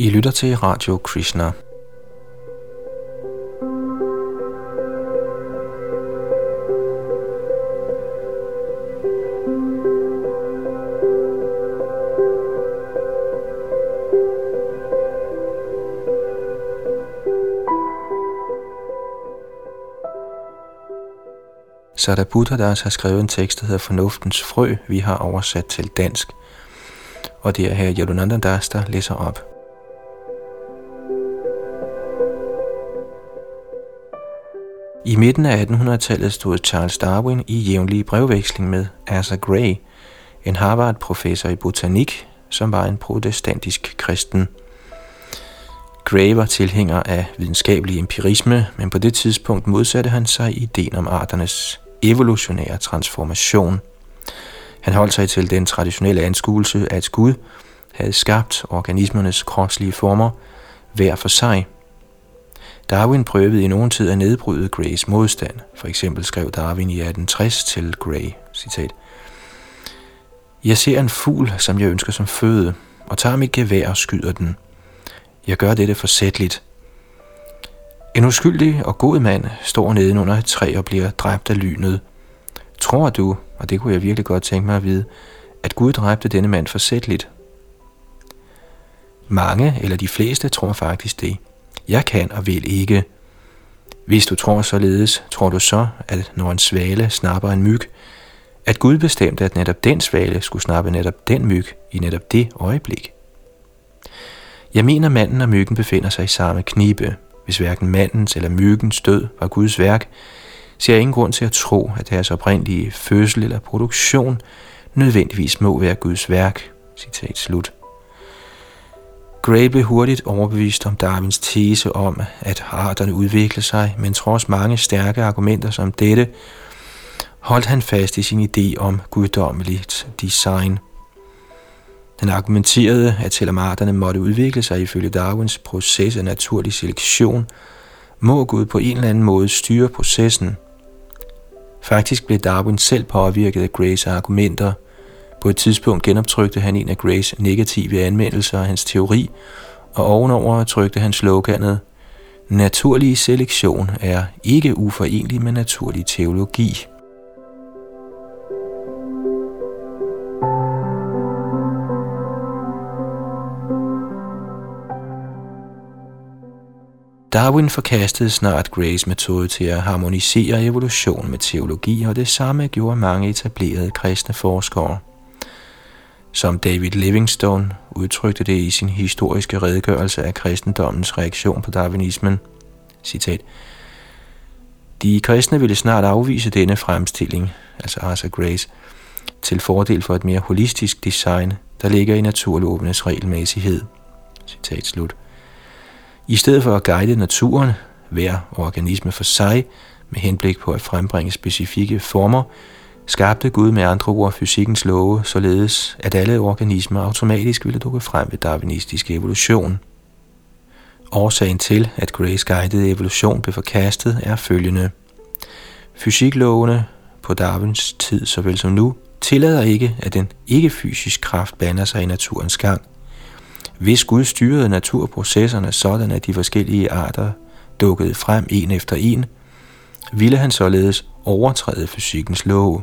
I lytter til Radio Krishna. Sada Buddhadas har skrevet en tekst, der hedder Fornuftens frø, vi har oversat til dansk. Og det er her Yadunanda Das, der læser op. I midten af 1800-tallet stod Charles Darwin i jævnlig brevveksling med Asa Gray, en Harvard-professor i botanik, som var en protestantisk kristen. Gray var tilhænger af videnskabelig empirisme, men på det tidspunkt modsatte han sig ideen om arternes evolutionære transformation. Han holdt sig til den traditionelle anskuelse, at Gud havde skabt organismernes kropslige former hver for sig. Darwin prøvede i nogen tid at nedbryde Grays modstand. For eksempel skrev Darwin i 1860 til Gray, citat, Jeg ser en fugl, som jeg ønsker som føde, og tager mit gevær og skyder den. Jeg gør dette forsætligt. En uskyldig og god mand står nedenunder et træ og bliver dræbt af lynet. Tror du, og det kunne jeg virkelig godt tænke mig at vide, at Gud dræbte denne mand forsætligt? Mange, eller de fleste, tror faktisk det. Jeg kan og vil ikke. Hvis du tror således, tror du så, at når en svale snapper en myg, at Gud bestemte, at netop den svale skulle snappe netop den myg i netop det øjeblik. Jeg mener, manden og myggen befinder sig i samme knibe, hvis hverken mandens eller myggens død var Guds værk, ser jeg ingen grund til at tro, at deres oprindelige fødsel eller produktion nødvendigvis må være Guds værk. Citat slut. Gray blev hurtigt overbevist om Darwins tese om, at arterne udvikler sig, men trods mange stærke argumenter som dette, holdt han fast i sin idé om guddommeligt design. Han argumenterede, at selvom arterne måtte udvikle sig ifølge Darwins proces af naturlig selektion, må Gud på en eller anden måde styre processen. Faktisk blev Darwin selv påvirket af Grays argumenter. På et tidspunkt genoptrykte han en af Grays negative anmeldelser af hans teori, og ovenover trykte han sloganet Naturlig selektion er ikke uforenelig med naturlig teologi. Darwin forkastede snart Grays metode til at harmonisere evolution med teologi, og det samme gjorde mange etablerede kristne forskere. Som David Livingstone udtrykte det i sin historiske redegørelse af kristendommens reaktion på darwinismen. Citat. De kristne ville snart afvise denne fremstilling, altså Arthur Grace, til fordel for et mere holistisk design, der ligger i naturlovenes regelmæssighed. Citat slut. I stedet for at guide naturen, hver organisme for sig, med henblik på at frembringe specifikke former, skabte Gud med andre ord fysikkens love, således at alle organismer automatisk ville dukke frem ved darwinistisk evolution. Årsagen til, at Grace guidede evolution blev forkastet, er følgende. Fysiklovene på Darwins tid såvel som nu tillader ikke, at den ikke-fysisk kraft banner sig i naturens gang. Hvis Gud styrede naturprocesserne sådan, at de forskellige arter dukkede frem en efter en, ville han således overtræde fysikkens love.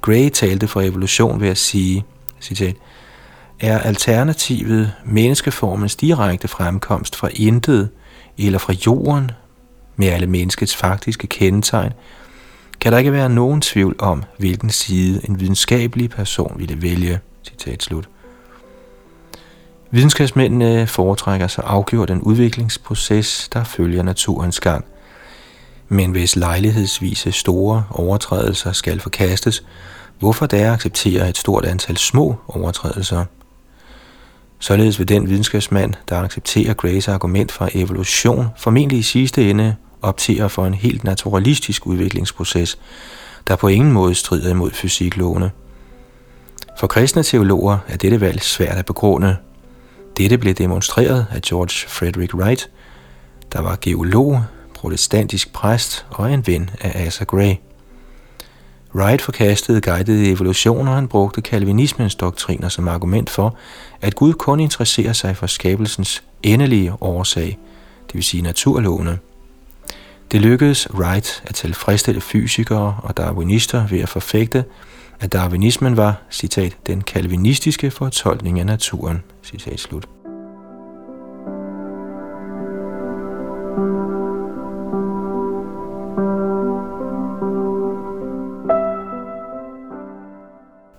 Gray talte for evolution ved at sige, citat, er alternativet menneskeformens direkte fremkomst fra intet eller fra jorden med alle menneskets faktiske kendetegn, kan der ikke være nogen tvivl om, hvilken side en videnskabelig person ville vælge. Citat slut. Videnskabsmændene foretrækker så afgjort en udviklingsproces, der følger naturens gang. Men hvis lejlighedsvise store overtrædelser skal forkastes, hvorfor der acceptere et stort antal små overtrædelser? Således vil den videnskabsmand, der accepterer Grays argument for evolution, formentlig i sidste ende optere for en helt naturalistisk udviklingsproces, der på ingen måde strider imod fysiklovene. For kristne teologer er dette valg svært at begrunde, dette blev demonstreret af George Frederick Wright, der var geolog, protestantisk præst og en ven af Asa Gray. Wright forkastede guidede evolution, og han brugte kalvinismens doktriner som argument for, at Gud kun interesserer sig for skabelsens endelige årsag, det vil sige naturlovene. Det lykkedes Wright at tilfredsstille fysikere og darwinister ved at forfægte, at darwinismen var, citat, den kalvinistiske fortolkning af naturen, citat slut.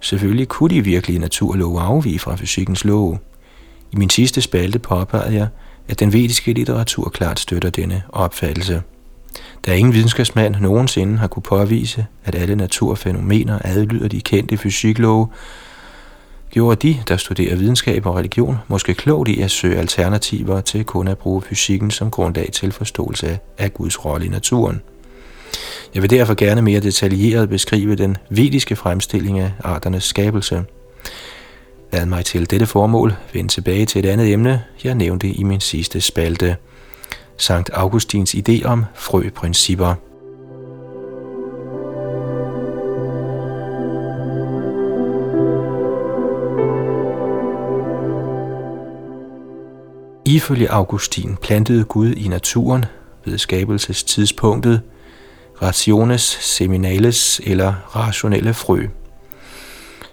Selvfølgelig kunne de virkelige naturlove afvige fra fysikkens love. I min sidste spalte påpegede jeg, at den vediske litteratur klart støtter denne opfattelse. Der er ingen videnskabsmand nogensinde har kunne påvise, at alle naturfænomener adlyder de kendte fysiklove, gjorde de, der studerer videnskab og religion, måske klogt i at søge alternativer til kun at bruge fysikken som grundlag til forståelse af Guds rolle i naturen. Jeg vil derfor gerne mere detaljeret beskrive den vediske fremstilling af arternes skabelse. Lad mig til dette formål vende tilbage til et andet emne, jeg nævnte i min sidste spalte. Sankt Augustins idé om frøprincipper. Ifølge Augustin plantede Gud i naturen ved skabelsestidspunktet rationes seminales eller rationelle frø.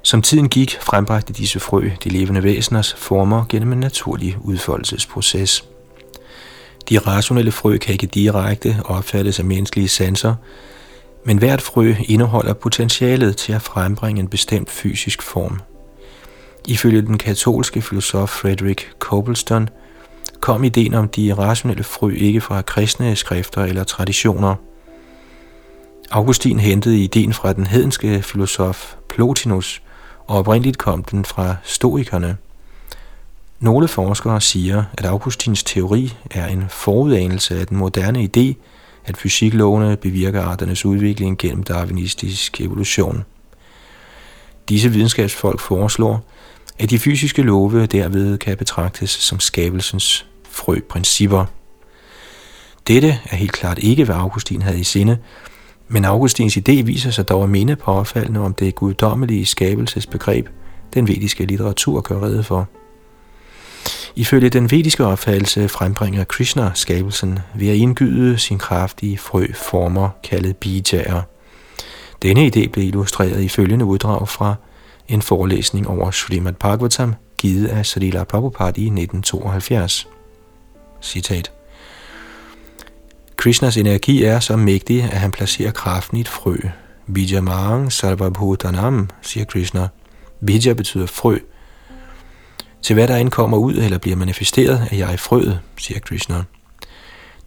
Som tiden gik, frembragte disse frø de levende væseners former gennem en naturlig udfoldelsesproces. De rationelle frø kan ikke direkte opfattes af menneskelige sanser, men hvert frø indeholder potentialet til at frembringe en bestemt fysisk form. Ifølge den katolske filosof Frederick Copleston kom ideen om de rationelle frø ikke fra kristne skrifter eller traditioner – Augustin hentede ideen fra den hedenske filosof Plotinus, og oprindeligt kom den fra stoikerne. Nogle forskere siger, at Augustins teori er en forudanelse af den moderne idé, at fysiklovene bevirker arternes udvikling gennem darwinistisk evolution. Disse videnskabsfolk foreslår, at de fysiske love derved kan betragtes som skabelsens frøprincipper. Dette er helt klart ikke, hvad Augustin havde i sinde, men Augustins idé viser sig dog at minde påfaldende om det guddommelige skabelsesbegreb, den vediske litteratur gør rede for. Ifølge den vediske opfattelse frembringer Krishna skabelsen ved at indgyde sin kraftige frø former kaldet bijager. Denne idé blev illustreret i følgende uddrag fra en forelæsning over Srimad Bhagavatam, givet af Srila Prabhupada i 1972. Citat. Krishnas energi er så mægtig, at han placerer kraften i et frø. Bijamang sarvabhutanam, siger Krishna. Bija betyder frø. Til hvad der end kommer ud eller bliver manifesteret, er jeg frøet, siger Krishna.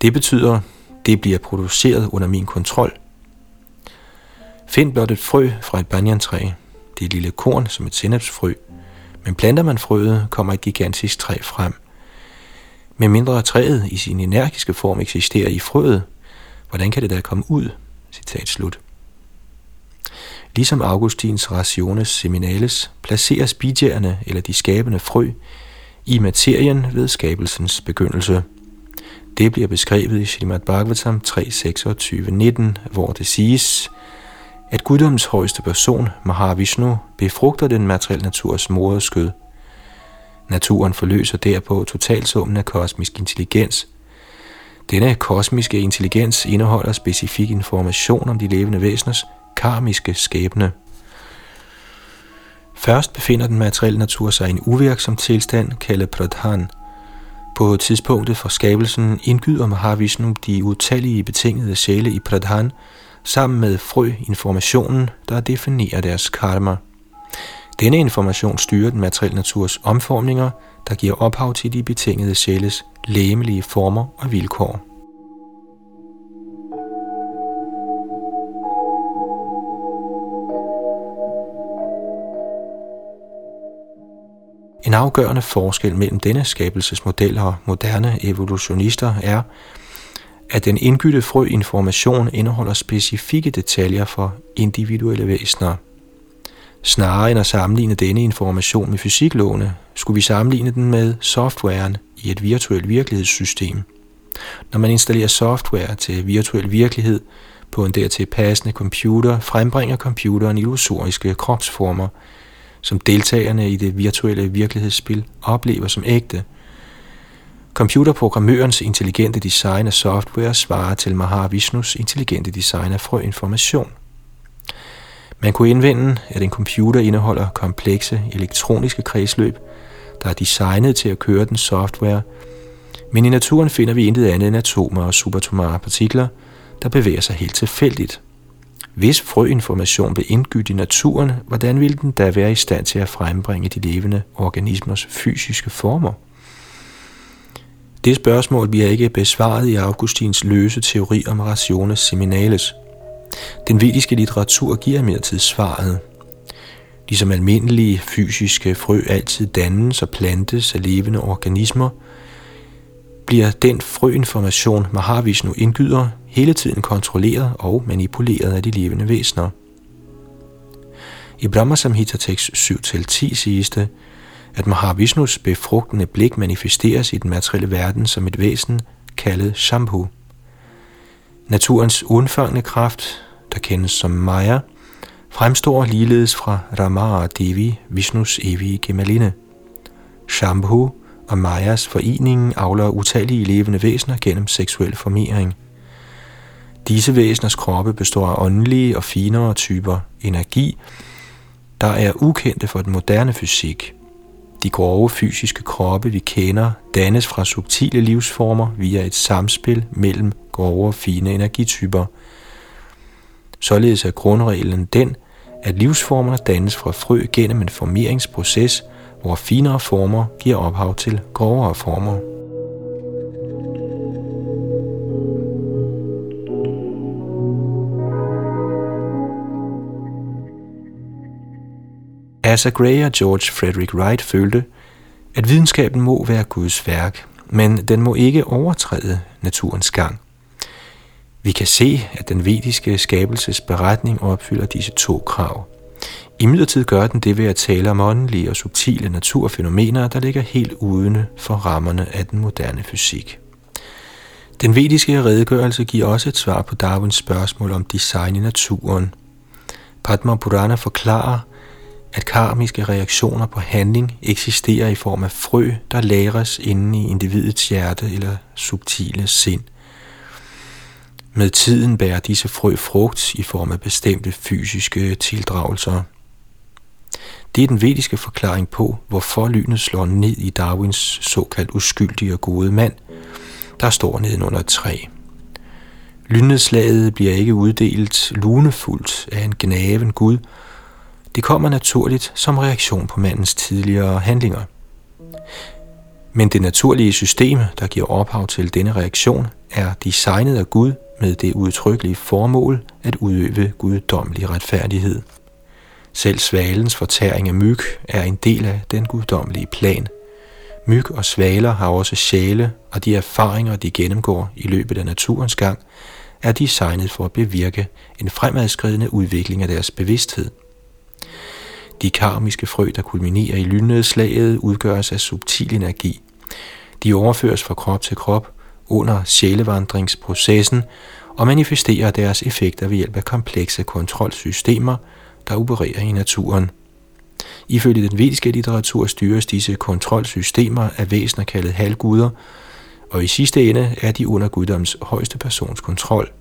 Det betyder, det bliver produceret under min kontrol. Find blot et frø fra et banjantræ. Det er et lille korn som et sennepsfrø. Men planter man frøet, kommer et gigantisk træ frem – med mindre træet i sin energiske form eksisterer i frøet, hvordan kan det da komme ud? Citat slut. Ligesom Augustins Rationes Seminales placeres bidjerne eller de skabende frø i materien ved skabelsens begyndelse. Det bliver beskrevet i Srimad Bhagavatam 3.26.19, hvor det siges, at guddommens højeste person, Mahavishnu, befrugter den materielle naturs moderskød – Naturen forløser derpå totalsummen af kosmisk intelligens. Denne kosmiske intelligens indeholder specifik information om de levende væseners karmiske skæbne. Først befinder den materielle natur sig i en uvirksom tilstand, kaldet pradhan. På tidspunktet for skabelsen indgyder Mahavishnu de utallige betingede sjæle i pradhan, sammen med frø informationen, der definerer deres karma. Denne information styrer den materielle naturs omformninger, der giver ophav til de betingede sjæles læmelige former og vilkår. En afgørende forskel mellem denne skabelsesmodel og moderne evolutionister er, at den indgytte frøinformation indeholder specifikke detaljer for individuelle væsener – Snarere end at sammenligne denne information med fysiklovene, skulle vi sammenligne den med softwaren i et virtuelt virkelighedssystem. Når man installerer software til virtuel virkelighed, På en dertil passende computer frembringer computeren illusoriske kropsformer, som deltagerne i det virtuelle virkelighedsspil oplever som ægte. Computerprogrammørens intelligente design af software svarer til Mahavishnus intelligente design af frøinformation. Man kunne indvende, at en computer indeholder komplekse elektroniske kredsløb, der er designet til at køre den software, men i naturen finder vi intet andet end atomer og subatomare partikler, der bevæger sig helt tilfældigt. Hvis frøinformation blev indgydt i naturen, hvordan ville den da være i stand til at frembringe de levende organismers fysiske former? Det spørgsmål bliver ikke besvaret i Augustins løse teori om rationes seminales. Den vediske litteratur giver imidlertid svaret. Ligesom almindelige fysiske frø altid dannes og plantes af levende organismer, bliver den frøinformation, Mahavishnu indgyder, hele tiden kontrolleret og manipuleret af de levende væsener. I Brahma Samhita tekst 7-10 siges det, at Mahavishnus befrugtende blik manifesteres i den materielle verden som et væsen kaldet Shambhu. Naturens undfangende kraft, der kendes som Maya, fremstår ligeledes fra Rama Devi, Vishnus evige gemaline. Shambhu og Mayas foreningen afler utallige levende væsener gennem seksuel formering. Disse væseners kroppe består af åndelige og finere typer energi, der er ukendte for den moderne fysik. De grove fysiske kroppe, vi kender, dannes fra subtile livsformer via et samspil mellem grove og fine energityper. Således er grundreglen den, at livsformerne dannes fra frø gennem en formeringsproces, hvor finere former giver ophav til grovere former. Asa Gray og George Frederick Wright følte, at videnskaben må være Guds værk, men den må ikke overtræde naturens gang. Vi kan se, at den vediske skabelsesberetning opfylder disse to krav. I midlertid gør den det ved at tale om åndelige og subtile naturfænomener, der ligger helt uden for rammerne af den moderne fysik. Den vediske redegørelse giver også et svar på Darwins spørgsmål om design i naturen. Padma Purana forklarer, at karmiske reaktioner på handling eksisterer i form af frø, der lagres inde i individets hjerte eller subtile sind. Med tiden bærer disse frø frugt i form af bestemte fysiske tildragelser. Det er den vediske forklaring på, hvorfor lynet slår ned i Darwins såkaldt uskyldige og gode mand, der står nedenunder et træ. Lynnedslaget bliver ikke uddelt lunefuldt af en gnaven Gud, det kommer naturligt som reaktion på mandens tidligere handlinger. Men det naturlige system, der giver ophav til denne reaktion, er designet af Gud med det udtrykkelige formål at udøve guddommelig retfærdighed. Selv svalens fortæring af myg er en del af den guddommelige plan. Myg og svaler har også sjæle, og de erfaringer, de gennemgår i løbet af naturens gang, er designet for at bevirke en fremadskridende udvikling af deres bevidsthed. De karmiske frø, der kulminerer i lynnedslaget, udgøres af subtil energi. De overføres fra krop til krop under sjælevandringsprocessen og manifesterer deres effekter ved hjælp af komplekse kontrolsystemer, der opererer i naturen. Ifølge den vediske litteratur styres disse kontrolsystemer af væsener kaldet halvguder, og i sidste ende er de under guddoms højeste persons kontrol.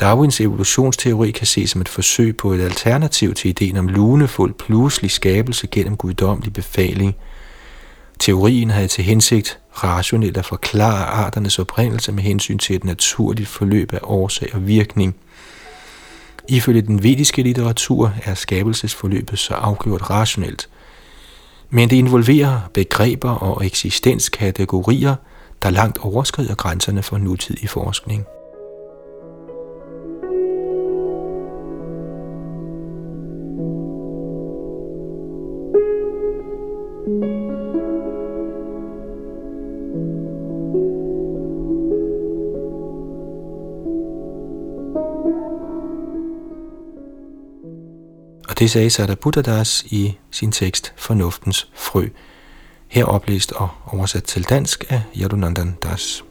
Darwins evolutionsteori kan ses som et forsøg på et alternativ til ideen om lunefuld pludselig skabelse gennem guddommelig befaling. Teorien havde til hensigt rationelt at forklare arternes oprindelse med hensyn til et naturligt forløb af årsag og virkning. Ifølge den vediske litteratur er skabelsesforløbet så afgjort rationelt, men det involverer begreber og eksistenskategorier, der langt overskrider grænserne for nutidig forskning. Det sagde Sada Buddhadas i sin tekst Fornuftens frø, her oplæst og oversat til dansk af Yadunandan Das.